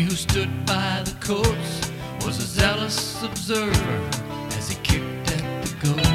Who stood by the coats, was a zealous observer as he kicked at the goal.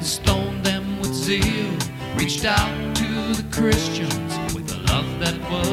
and stoned them with zeal, reached out to the Christians with a love that was.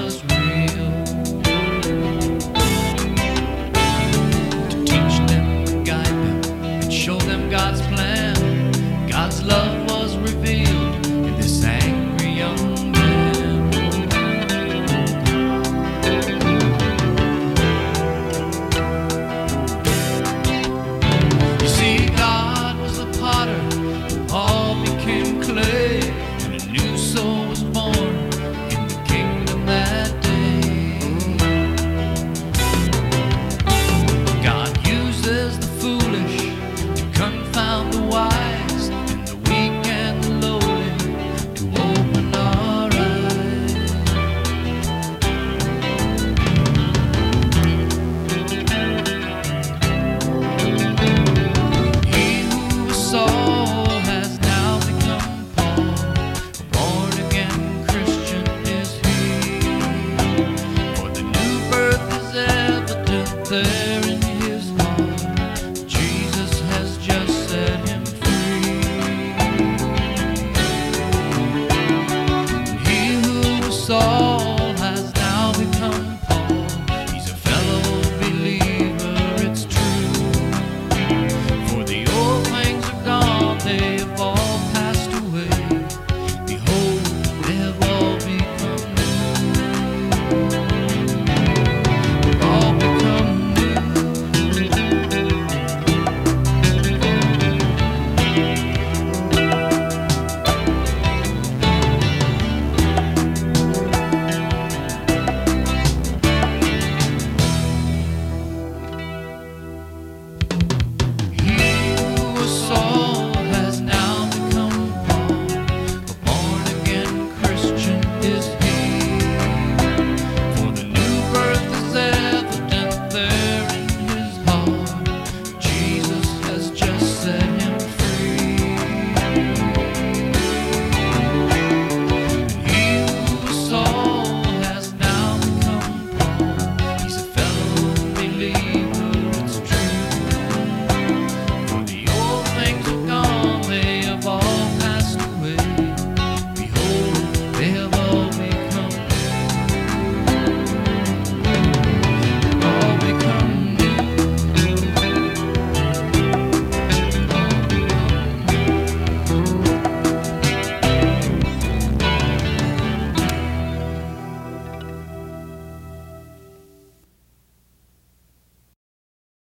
there in his heart, Jesus has just set him free. He who was